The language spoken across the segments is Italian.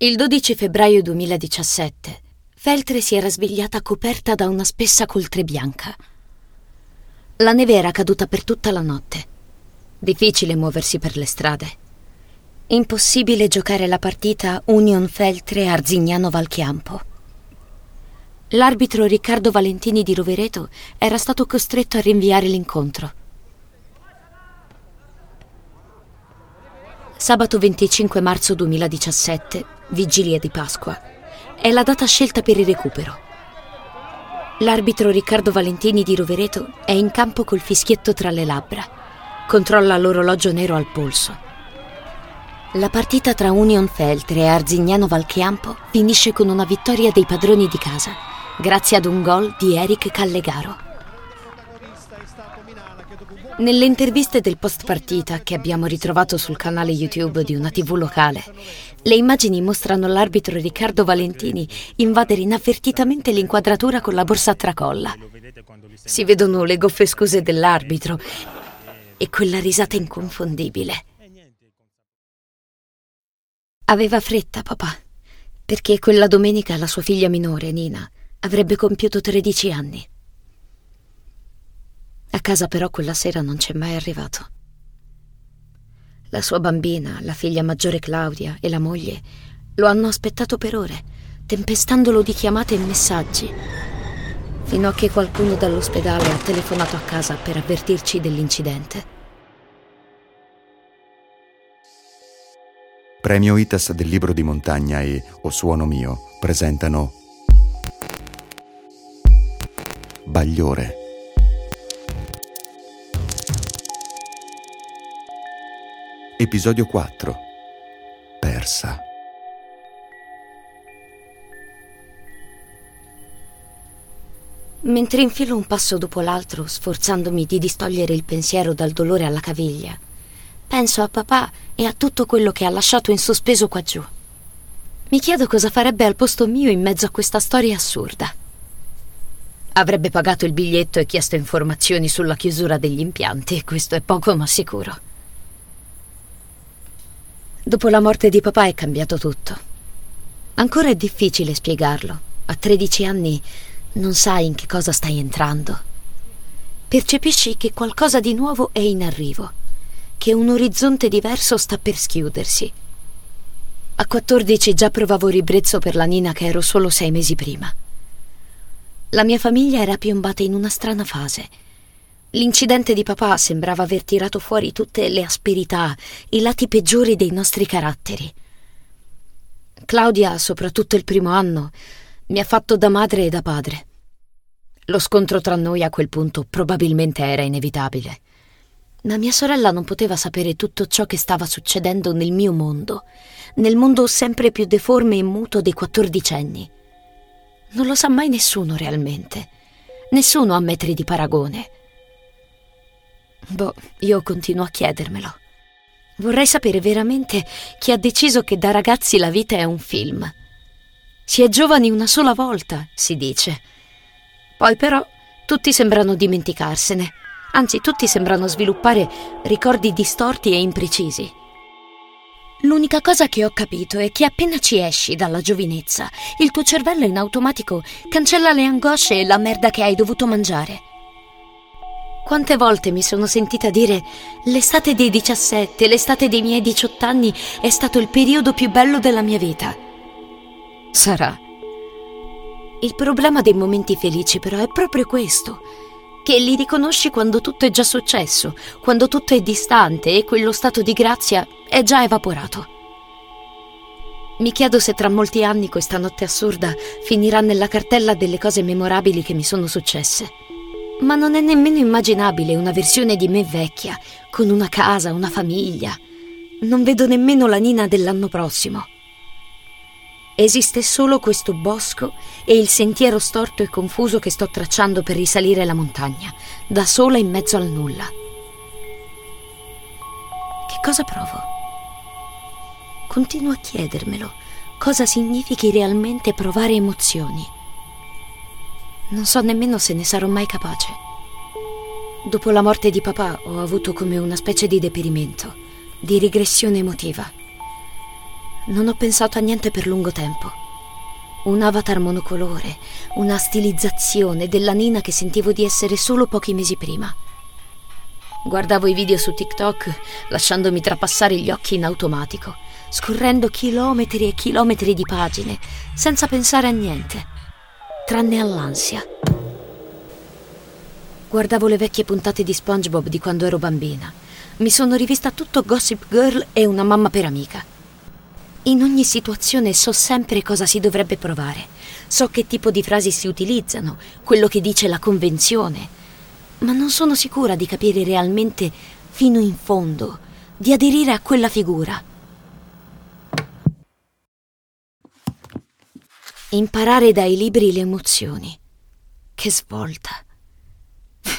Il 12 febbraio 2017 Feltre si era svegliata coperta da una spessa coltre bianca. La neve era caduta per tutta la notte. Difficile muoversi per le strade. Impossibile giocare la partita Union Feltre Arzignano Valchiampo. L'arbitro Riccardo Valentini di Rovereto era stato costretto a rinviare l'incontro. Sabato 25 marzo 2017, vigilia di Pasqua, è la data scelta per il recupero. L'arbitro Riccardo Valentini di Rovereto è in campo col fischietto tra le labbra. Controlla l'orologio nero al polso. La partita tra Union Feltre e Arzignano Valchiampo finisce con una vittoria dei padroni di casa, grazie ad un gol di Eric Callegaro. Nelle interviste del post partita che abbiamo ritrovato sul canale YouTube di una TV locale, le immagini mostrano l'arbitro Riccardo Valentini invadere inavvertitamente l'inquadratura con la borsa a tracolla. Si vedono le goffe scuse dell'arbitro e quella risata inconfondibile. Aveva fretta, papà, perché quella domenica la sua figlia minore, Nina, avrebbe compiuto 13 anni. A casa però quella sera non c'è mai arrivato. La sua bambina, la figlia maggiore Claudia e la moglie lo hanno aspettato per ore, tempestandolo di chiamate e messaggi, fino a che qualcuno dall'ospedale ha telefonato a casa per avvertirci dell'incidente. Premio ITAS del libro di montagna e O Suono Mio presentano Bagliore Episodio 4 Persa Mentre infilo un passo dopo l'altro, sforzandomi di distogliere il pensiero dal dolore alla caviglia, penso a papà e a tutto quello che ha lasciato in sospeso qua giù. Mi chiedo cosa farebbe al posto mio in mezzo a questa storia assurda. Avrebbe pagato il biglietto e chiesto informazioni sulla chiusura degli impianti, questo è poco ma sicuro. Dopo la morte di papà è cambiato tutto. Ancora è difficile spiegarlo. A 13 anni non sai in che cosa stai entrando. Percepisci che qualcosa di nuovo è in arrivo, che un orizzonte diverso sta per schiudersi. A 14 già provavo ribrezzo per la Nina che ero solo sei mesi prima. La mia famiglia era piombata in una strana fase L'incidente di papà sembrava aver tirato fuori tutte le asperità, i lati peggiori dei nostri caratteri. Claudia, soprattutto il primo anno, mi ha fatto da madre e da padre. Lo scontro tra noi a quel punto probabilmente era inevitabile. Ma mia sorella non poteva sapere tutto ciò che stava succedendo nel mio mondo, nel mondo sempre più deforme e muto dei quattordicenni. Non lo sa mai nessuno realmente, nessuno a metri di paragone. Boh, io continuo a chiedermelo. Vorrei sapere veramente chi ha deciso che da ragazzi la vita è un film. Si è giovani una sola volta, si dice. Poi però tutti sembrano dimenticarsene, anzi tutti sembrano sviluppare ricordi distorti e imprecisi. L'unica cosa che ho capito è che appena ci esci dalla giovinezza, il tuo cervello in automatico cancella le angosce e la merda che hai dovuto mangiare. Quante volte mi sono sentita dire l'estate dei 17, l'estate dei miei 18 anni è stato il periodo più bello della mia vita. Sarà. Il problema dei momenti felici però è proprio questo, che li riconosci quando tutto è già successo, quando tutto è distante e quello stato di grazia è già evaporato. Mi chiedo se tra molti anni questa notte assurda finirà nella cartella delle cose memorabili che mi sono successe. Ma non è nemmeno immaginabile una versione di me vecchia, con una casa, una famiglia. Non vedo nemmeno la Nina dell'anno prossimo. Esiste solo questo bosco e il sentiero storto e confuso che sto tracciando per risalire la montagna, da sola in mezzo al nulla. Che cosa provo? Continuo a chiedermelo cosa significhi realmente provare emozioni. Non so nemmeno se ne sarò mai capace. Dopo la morte di papà ho avuto come una specie di deperimento, di rigressione emotiva. Non ho pensato a niente per lungo tempo. Un avatar monocolore, una stilizzazione della Nina che sentivo di essere solo pochi mesi prima. Guardavo i video su TikTok lasciandomi trapassare gli occhi in automatico, scorrendo chilometri e chilometri di pagine, senza pensare a niente, tranne all'ansia. Guardavo le vecchie puntate di SpongeBob di quando ero bambina. Mi sono rivista tutto Gossip Girl e una mamma per amica. In ogni situazione so sempre cosa si dovrebbe provare. So che tipo di frasi si utilizzano, quello che dice la convenzione ma non sono sicura di capire realmente fino in fondo, di aderire a quella figura. Imparare dai libri le emozioni. Che svolta.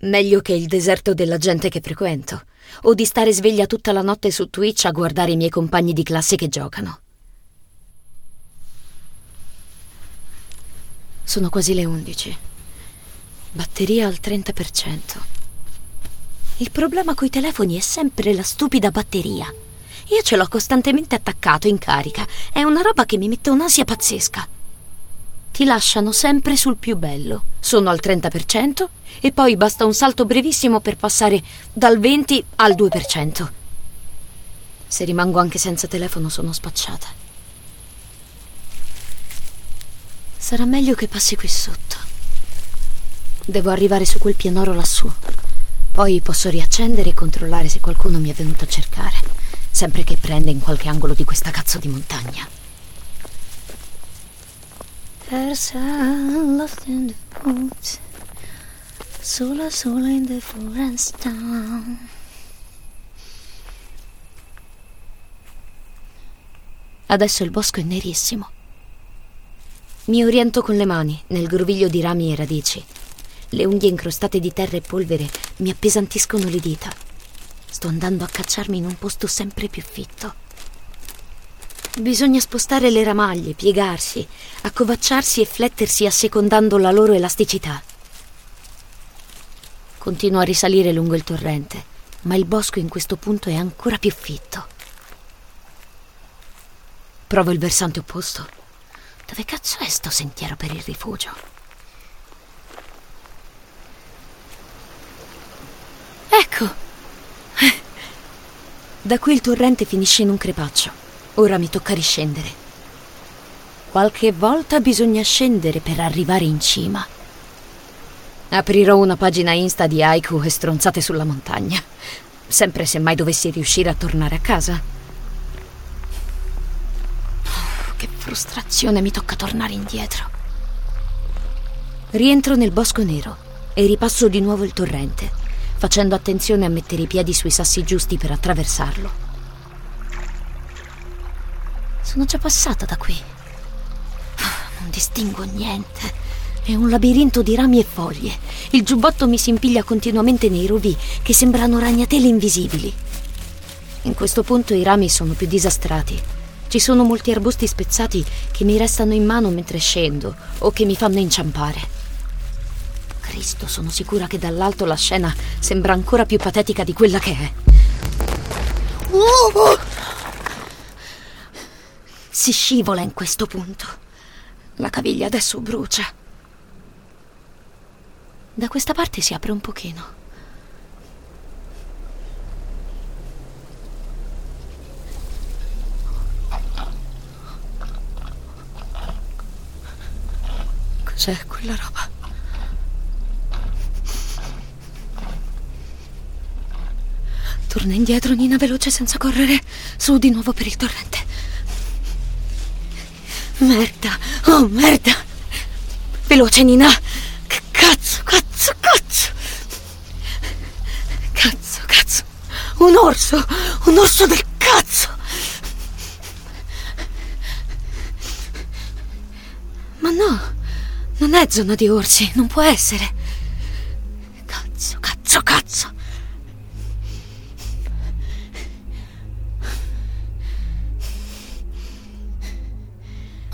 Meglio che il deserto della gente che frequento, o di stare sveglia tutta la notte su Twitch a guardare i miei compagni di classe che giocano. Sono quasi le undici. Batteria al 30%. Il problema coi telefoni è sempre la stupida batteria. Io ce l'ho costantemente attaccato in carica. È una roba che mi mette un'ansia pazzesca. Ti lasciano sempre sul più bello. Sono al 30% e poi basta un salto brevissimo per passare dal 20 al 2%. Se rimango anche senza telefono sono spacciata. Sarà meglio che passi qui sotto. Devo arrivare su quel pianoro lassù. Poi posso riaccendere e controllare se qualcuno mi è venuto a cercare, sempre che prenda in qualche angolo di questa cazzo di montagna. Persa lost in the woods, sola sola in the forest town. Adesso il bosco è nerissimo. Mi oriento con le mani nel groviglio di rami e radici le unghie incrostate di terra e polvere mi appesantiscono le dita. Sto andando a cacciarmi in un posto sempre più fitto. Bisogna spostare le ramaglie, piegarsi, accovacciarsi e flettersi assecondando la loro elasticità. Continuo a risalire lungo il torrente, ma il bosco in questo punto è ancora più fitto. Provo il versante opposto. Dove cazzo è sto sentiero per il rifugio? Ecco. Da qui il torrente finisce in un crepaccio. Ora mi tocca riscendere. Qualche volta bisogna scendere per arrivare in cima. Aprirò una pagina Insta di haiku e stronzate sulla montagna. Sempre se mai dovessi riuscire a tornare a casa. che frustrazione, mi tocca tornare indietro. Rientro nel bosco nero e ripasso di nuovo il torrente facendo attenzione a mettere i piedi sui sassi giusti per attraversarlo. Sono già passata da qui. Non distingo niente. È un labirinto di rami e foglie. Il giubbotto mi si impiglia continuamente nei rovi che sembrano ragnatele invisibili. In questo punto i rami sono più disastrati. Ci sono molti arbusti spezzati che mi restano in mano mentre scendo o che mi fanno inciampare. Cristo, sono sicura che dall'alto la scena sembra ancora più patetica di quella che è. Oh! Si scivola in questo punto. La caviglia adesso brucia. Da questa parte si apre un pochino. Cos'è quella roba? Torna indietro, Nina, veloce senza correre. Su di nuovo per il torrente. Merda, oh merda. Veloce, Nina. Che cazzo, cazzo, cazzo. Cazzo, cazzo. Un orso, un orso del cazzo. Ma no, non è zona di orsi, non può essere. Cazzo, cazzo, cazzo.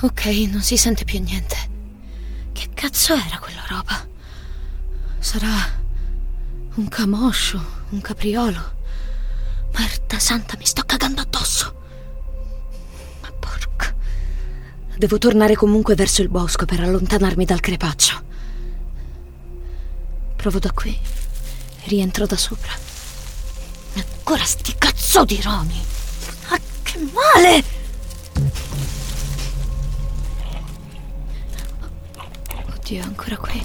Ok, non si sente più niente. Che cazzo era quella roba? Sarà un camoscio, un capriolo. Merda santa, mi sto cagando addosso. Devo tornare comunque verso il bosco per allontanarmi dal crepaccio. Provo da qui. Rientro da sopra. Ancora sti cazzo di rami. Ah, che male! Oddio, ancora qui.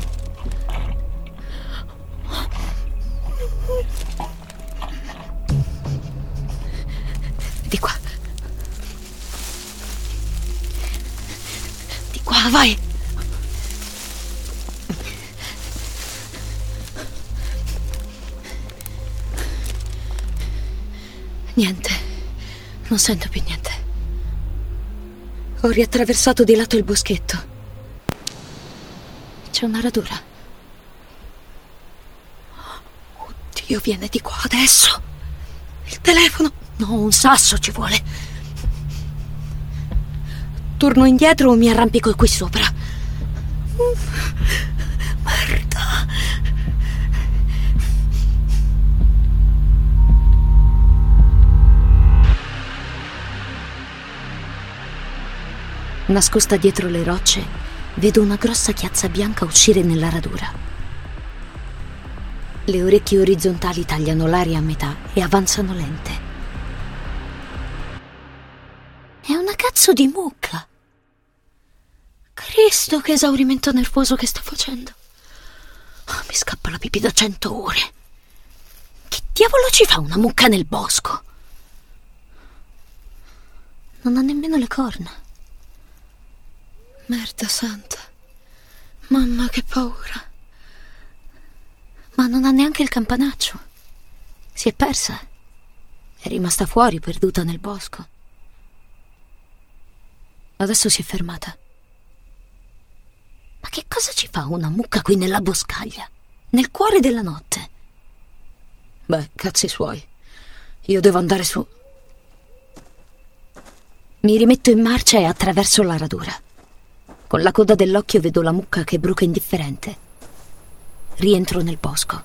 Di qua. Di qua, vai. Niente. Non sento più niente. Ho riattraversato di lato il boschetto. C'è una radura. Oddio, viene di qua adesso. Il telefono. No, un sasso ci vuole. Torno indietro o mi arrampico qui sopra. Merda. Nascosta dietro le rocce, vedo una grossa chiazza bianca uscire nella radura. Le orecchie orizzontali tagliano l'aria a metà e avanzano lente. È una cazzo di mucca. Cristo, che esaurimento nervoso che sto facendo. Oh, mi scappa la pipì da cento ore. Che diavolo ci fa una mucca nel bosco? Non ha nemmeno le corna. Merda santa. Mamma che paura. Ma non ha neanche il campanaccio. Si è persa. È rimasta fuori, perduta nel bosco. Adesso si è fermata. Ma che cosa ci fa una mucca qui nella boscaglia? Nel cuore della notte? Beh, cazzi suoi. Io devo andare su. Mi rimetto in marcia e attraverso la radura. Con la coda dell'occhio vedo la mucca che bruca indifferente. Rientro nel bosco.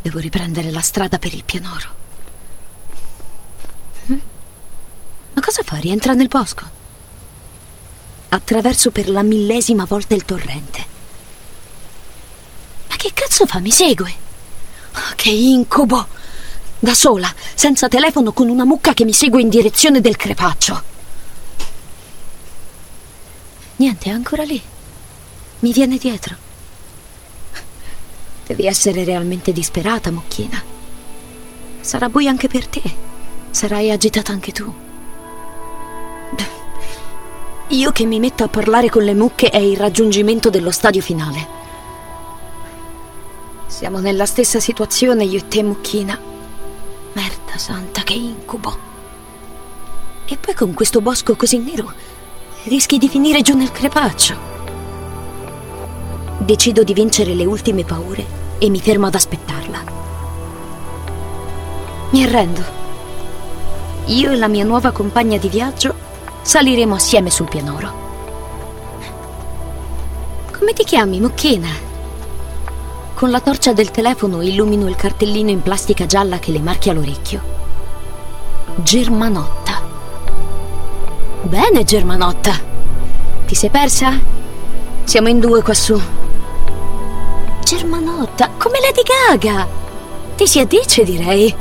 Devo riprendere la strada per il pianoro. Hm? Ma cosa fa? Rientra nel bosco? Attraverso per la millesima volta il torrente. Ma che cazzo fa? Mi segue? Oh, che incubo! Da sola, senza telefono, con una mucca che mi segue in direzione del crepaccio. Niente, è ancora lì. Mi viene dietro. Devi essere realmente disperata, Mucchina. Sarà buio anche per te. Sarai agitata anche tu. Io che mi metto a parlare con le mucche è il raggiungimento dello stadio finale. Siamo nella stessa situazione io e te, Mucchina. Merda santa, che incubo. E poi con questo bosco così nero rischi di finire giù nel crepaccio. Decido di vincere le ultime paure e mi fermo ad aspettarla. Mi arrendo. Io e la mia nuova compagna di viaggio saliremo assieme sul pianoro. Come ti chiami, Mucchina? Con la torcia del telefono illumino il cartellino in plastica gialla che le marchia l'orecchio. Germanotta. Bene, Germanotta. Ti sei persa? Siamo in due quassù. Germanotta, come Lady Gaga. Ti si addice, direi.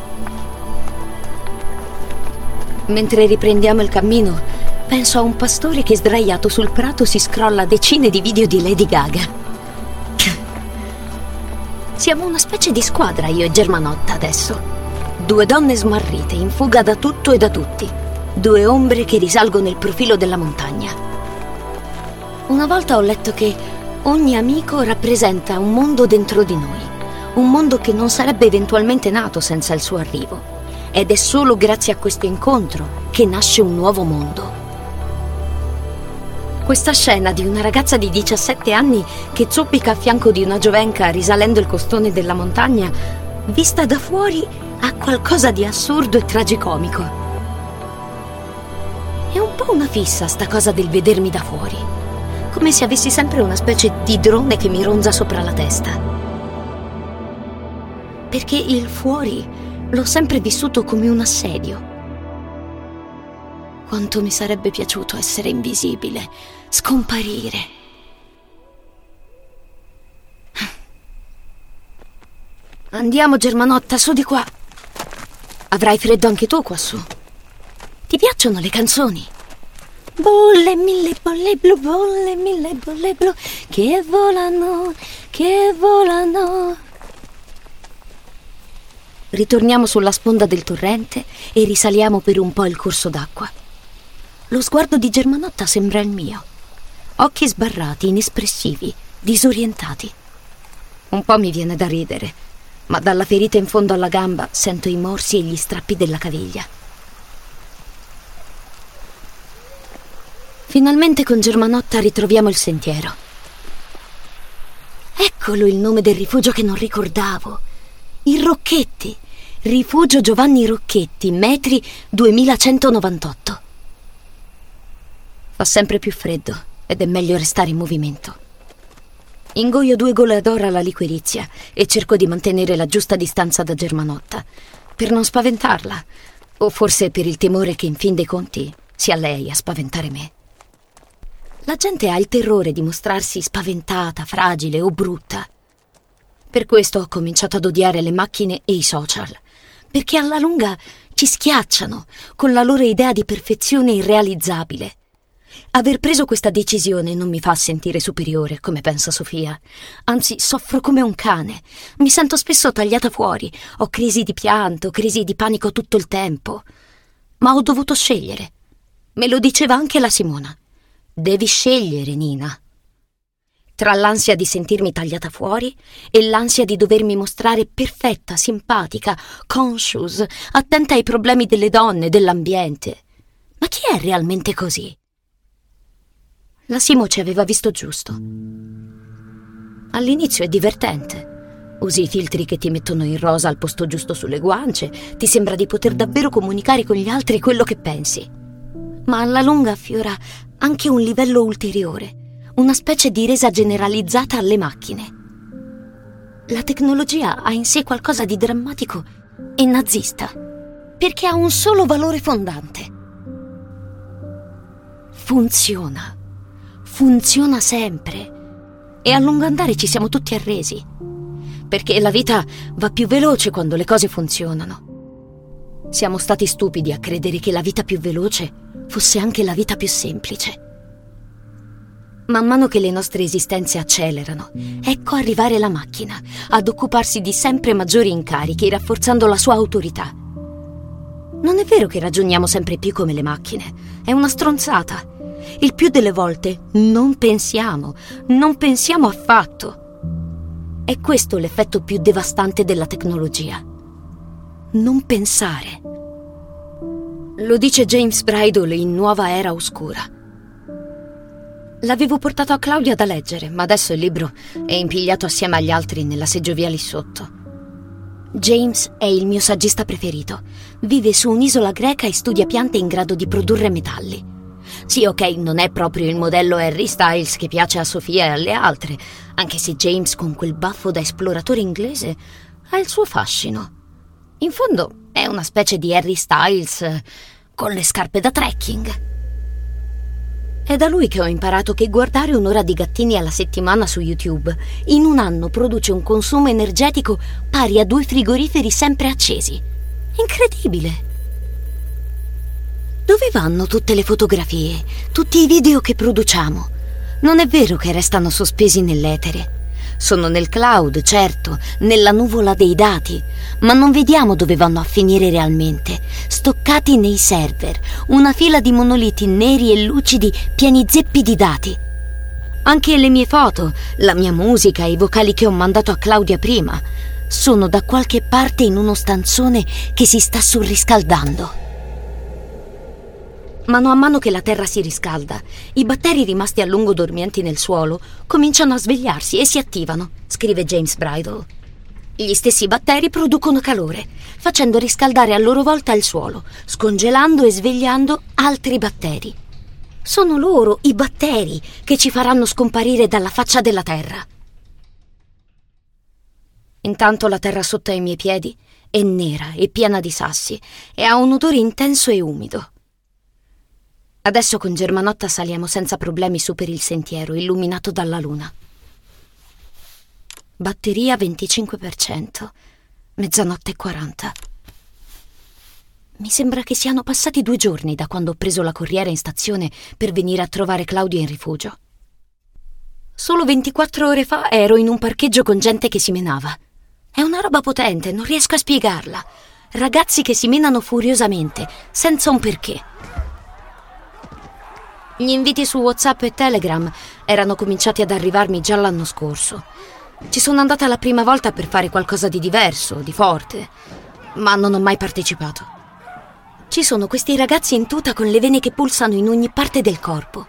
Mentre riprendiamo il cammino, penso a un pastore che sdraiato sul prato si scrolla decine di video di Lady Gaga. Siamo una specie di squadra, io e Germanotta, adesso. Due donne smarrite, in fuga da tutto e da tutti due ombre che risalgono il profilo della montagna. Una volta ho letto che ogni amico rappresenta un mondo dentro di noi, un mondo che non sarebbe eventualmente nato senza il suo arrivo. Ed è solo grazie a questo incontro che nasce un nuovo mondo. Questa scena di una ragazza di 17 anni che zoppica a fianco di una giovenca risalendo il costone della montagna, vista da fuori, ha qualcosa di assurdo e tragicomico. Una fissa sta cosa del vedermi da fuori. Come se avessi sempre una specie di drone che mi ronza sopra la testa. Perché il fuori l'ho sempre vissuto come un assedio. Quanto mi sarebbe piaciuto essere invisibile, scomparire. Andiamo, Germanotta, su di qua. Avrai freddo anche tu quassù. Ti piacciono le canzoni? Bolle, mille bolle blu, bolle, mille bolle blu, che volano, che volano. Ritorniamo sulla sponda del torrente e risaliamo per un po' il corso d'acqua. Lo sguardo di Germanotta sembra il mio. Occhi sbarrati, inespressivi, disorientati. Un po' mi viene da ridere, ma dalla ferita in fondo alla gamba sento i morsi e gli strappi della caviglia. Finalmente con Germanotta ritroviamo il sentiero. Eccolo il nome del rifugio che non ricordavo. I Rocchetti. Rifugio Giovanni Rocchetti, metri 2198. Fa sempre più freddo ed è meglio restare in movimento. Ingoio due gole d'oro alla liquirizia e cerco di mantenere la giusta distanza da Germanotta, per non spaventarla, o forse per il timore che in fin dei conti sia lei a spaventare me. La gente ha il terrore di mostrarsi spaventata, fragile o brutta. Per questo ho cominciato ad odiare le macchine e i social, perché alla lunga ci schiacciano con la loro idea di perfezione irrealizzabile. Aver preso questa decisione non mi fa sentire superiore, come pensa Sofia. Anzi, soffro come un cane. Mi sento spesso tagliata fuori. Ho crisi di pianto, crisi di panico tutto il tempo. Ma ho dovuto scegliere. Me lo diceva anche la Simona. Devi scegliere, Nina. Tra l'ansia di sentirmi tagliata fuori e l'ansia di dovermi mostrare perfetta, simpatica, conscious, attenta ai problemi delle donne, dell'ambiente. Ma chi è realmente così? La Simo ci aveva visto giusto. All'inizio è divertente. Usi i filtri che ti mettono in rosa al posto giusto sulle guance, ti sembra di poter davvero comunicare con gli altri quello che pensi. Ma alla lunga affiora anche un livello ulteriore, una specie di resa generalizzata alle macchine. La tecnologia ha in sé qualcosa di drammatico e nazista, perché ha un solo valore fondante. Funziona funziona sempre. E a lungo andare ci siamo tutti arresi. Perché la vita va più veloce quando le cose funzionano. Siamo stati stupidi a credere che la vita più veloce fosse anche la vita più semplice. Man mano che le nostre esistenze accelerano, ecco arrivare la macchina ad occuparsi di sempre maggiori incarichi, rafforzando la sua autorità. Non è vero che ragioniamo sempre più come le macchine, è una stronzata. Il più delle volte non pensiamo, non pensiamo affatto. È questo l'effetto più devastante della tecnologia. Non pensare. Lo dice James Bridle in Nuova Era Oscura. L'avevo portato a Claudia da leggere, ma adesso il libro è impigliato assieme agli altri nella seggiovia lì sotto. James è il mio saggista preferito. Vive su un'isola greca e studia piante in grado di produrre metalli. Sì, ok, non è proprio il modello Harry Styles che piace a Sofia e alle altre, anche se James con quel baffo da esploratore inglese ha il suo fascino. In fondo è una specie di Harry Styles eh, con le scarpe da trekking. È da lui che ho imparato che guardare un'ora di gattini alla settimana su YouTube in un anno produce un consumo energetico pari a due frigoriferi sempre accesi. Incredibile! Dove vanno tutte le fotografie, tutti i video che produciamo? Non è vero che restano sospesi nell'etere. Sono nel cloud, certo, nella nuvola dei dati, ma non vediamo dove vanno a finire realmente, stoccati nei server, una fila di monoliti neri e lucidi pieni zeppi di dati. Anche le mie foto, la mia musica, i vocali che ho mandato a Claudia prima, sono da qualche parte in uno stanzone che si sta surriscaldando. Mano a mano che la terra si riscalda, i batteri rimasti a lungo dormienti nel suolo cominciano a svegliarsi e si attivano, scrive James Bridle. Gli stessi batteri producono calore, facendo riscaldare a loro volta il suolo, scongelando e svegliando altri batteri. Sono loro, i batteri, che ci faranno scomparire dalla faccia della terra. Intanto la terra sotto ai miei piedi è nera e piena di sassi e ha un odore intenso e umido. Adesso con Germanotta saliamo senza problemi su per il sentiero, illuminato dalla luna. Batteria 25%, mezzanotte e 40. Mi sembra che siano passati due giorni da quando ho preso la corriera in stazione per venire a trovare Claudio in rifugio. Solo 24 ore fa ero in un parcheggio con gente che si menava. È una roba potente, non riesco a spiegarla. Ragazzi che si menano furiosamente, senza un perché. Gli inviti su WhatsApp e Telegram erano cominciati ad arrivarmi già l'anno scorso. Ci sono andata la prima volta per fare qualcosa di diverso, di forte, ma non ho mai partecipato. Ci sono questi ragazzi in tuta con le vene che pulsano in ogni parte del corpo.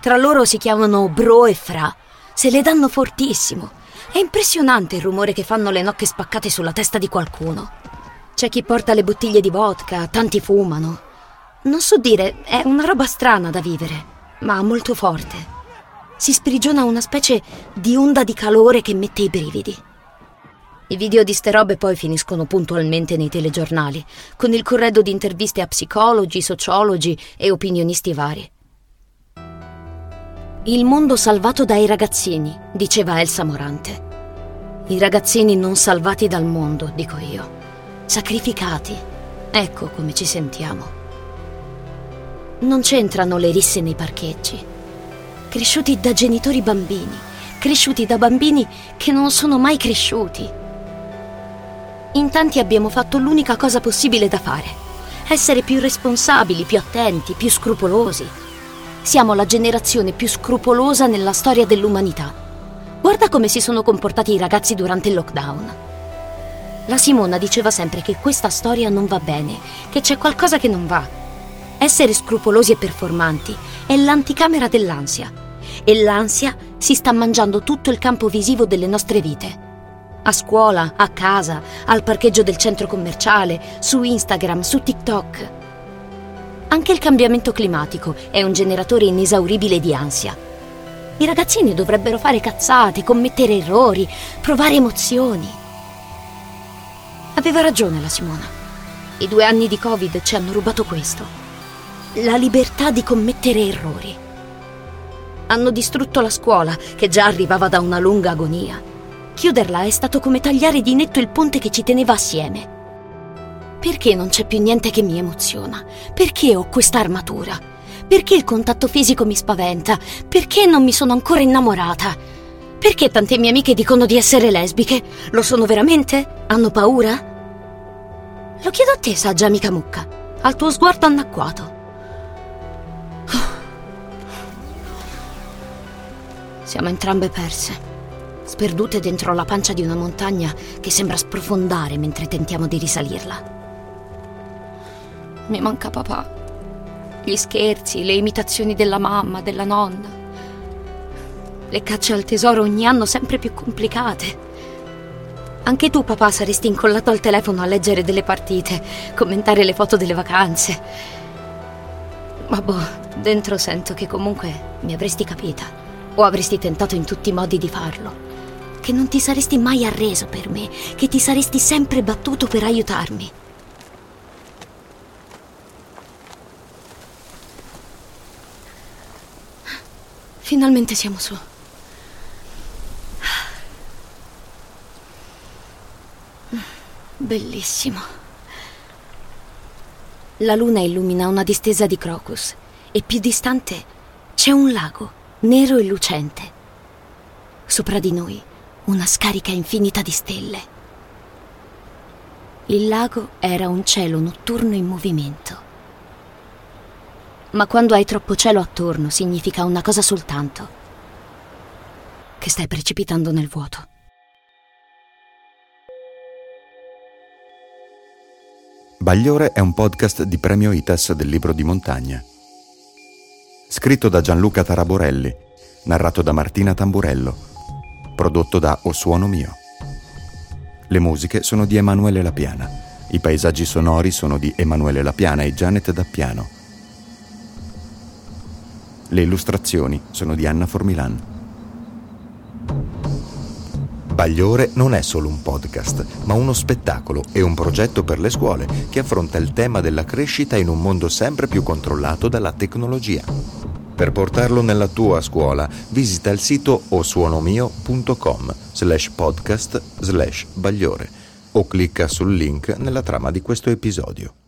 Tra loro si chiamano Bro e Fra. Se le danno fortissimo. È impressionante il rumore che fanno le nocche spaccate sulla testa di qualcuno. C'è chi porta le bottiglie di vodka, tanti fumano. Non so dire, è una roba strana da vivere, ma molto forte. Si sprigiona una specie di onda di calore che mette i brividi. I video di ste robe poi finiscono puntualmente nei telegiornali, con il corredo di interviste a psicologi, sociologi e opinionisti vari. Il mondo salvato dai ragazzini, diceva Elsa Morante. I ragazzini non salvati dal mondo, dico io. Sacrificati. Ecco come ci sentiamo. Non c'entrano le risse nei parcheggi. Cresciuti da genitori bambini, cresciuti da bambini che non sono mai cresciuti in tanti abbiamo fatto l'unica cosa possibile da fare. Essere più responsabili, più attenti, più scrupolosi. Siamo la generazione più scrupolosa nella storia dell'umanità. Guarda come si sono comportati i ragazzi durante il lockdown. La Simona diceva sempre che questa storia non va bene, che c'è qualcosa che non va. Essere scrupolosi e performanti è l'anticamera dell'ansia. E l'ansia si sta mangiando tutto il campo visivo delle nostre vite. A scuola, a casa, al parcheggio del centro commerciale, su Instagram, su TikTok. Anche il cambiamento climatico è un generatore inesauribile di ansia. I ragazzini dovrebbero fare cazzate, commettere errori, provare emozioni. Aveva ragione la Simona. I due anni di Covid ci hanno rubato questo. La libertà di commettere errori. Hanno distrutto la scuola, che già arrivava da una lunga agonia Chiuderla è stato come tagliare di netto il ponte che ci teneva assieme. Perché non c'è più niente che mi emoziona? Perché ho questa armatura? Perché il contatto fisico mi spaventa? Perché non mi sono ancora innamorata? Perché tante mie amiche dicono di essere lesbiche? Lo sono veramente? Hanno paura? Lo chiedo a te, saggia amica mucca, al tuo sguardo annacquato. Siamo entrambe perse sperdute dentro la pancia di una montagna che sembra sprofondare mentre tentiamo di risalirla. Mi manca papà. Gli scherzi, le imitazioni della mamma, della nonna. Le cacce al tesoro ogni anno sempre più complicate. Anche tu, papà, saresti incollato al telefono a leggere delle partite, commentare le foto delle vacanze. Ma boh, dentro sento che comunque mi avresti capita. O avresti tentato in tutti i modi di farlo che non ti saresti mai arreso per me, che ti saresti sempre battuto per aiutarmi. Finalmente siamo su. Bellissimo. La luna illumina una distesa di crocus e più distante c'è un lago nero e lucente. Sopra di noi una scarica infinita di stelle. Il lago era un cielo notturno in movimento. Ma quando hai troppo cielo attorno significa una cosa soltanto, che stai precipitando nel vuoto. Bagliore è un podcast di premio ITAS del libro di montagna. Scritto da Gianluca Taraborelli, narrato da Martina Tamburello prodotto da O Suono Mio. Le musiche sono di Emanuele Lapiana, i paesaggi sonori sono di Emanuele Lapiana e Janet Dappiano. Le illustrazioni sono di Anna Formilan. Bagliore non è solo un podcast, ma uno spettacolo e un progetto per le scuole che affronta il tema della crescita in un mondo sempre più controllato dalla tecnologia. Per portarlo nella tua scuola, visita il sito osuonomio.com slash podcast slash bagliore o clicca sul link nella trama di questo episodio.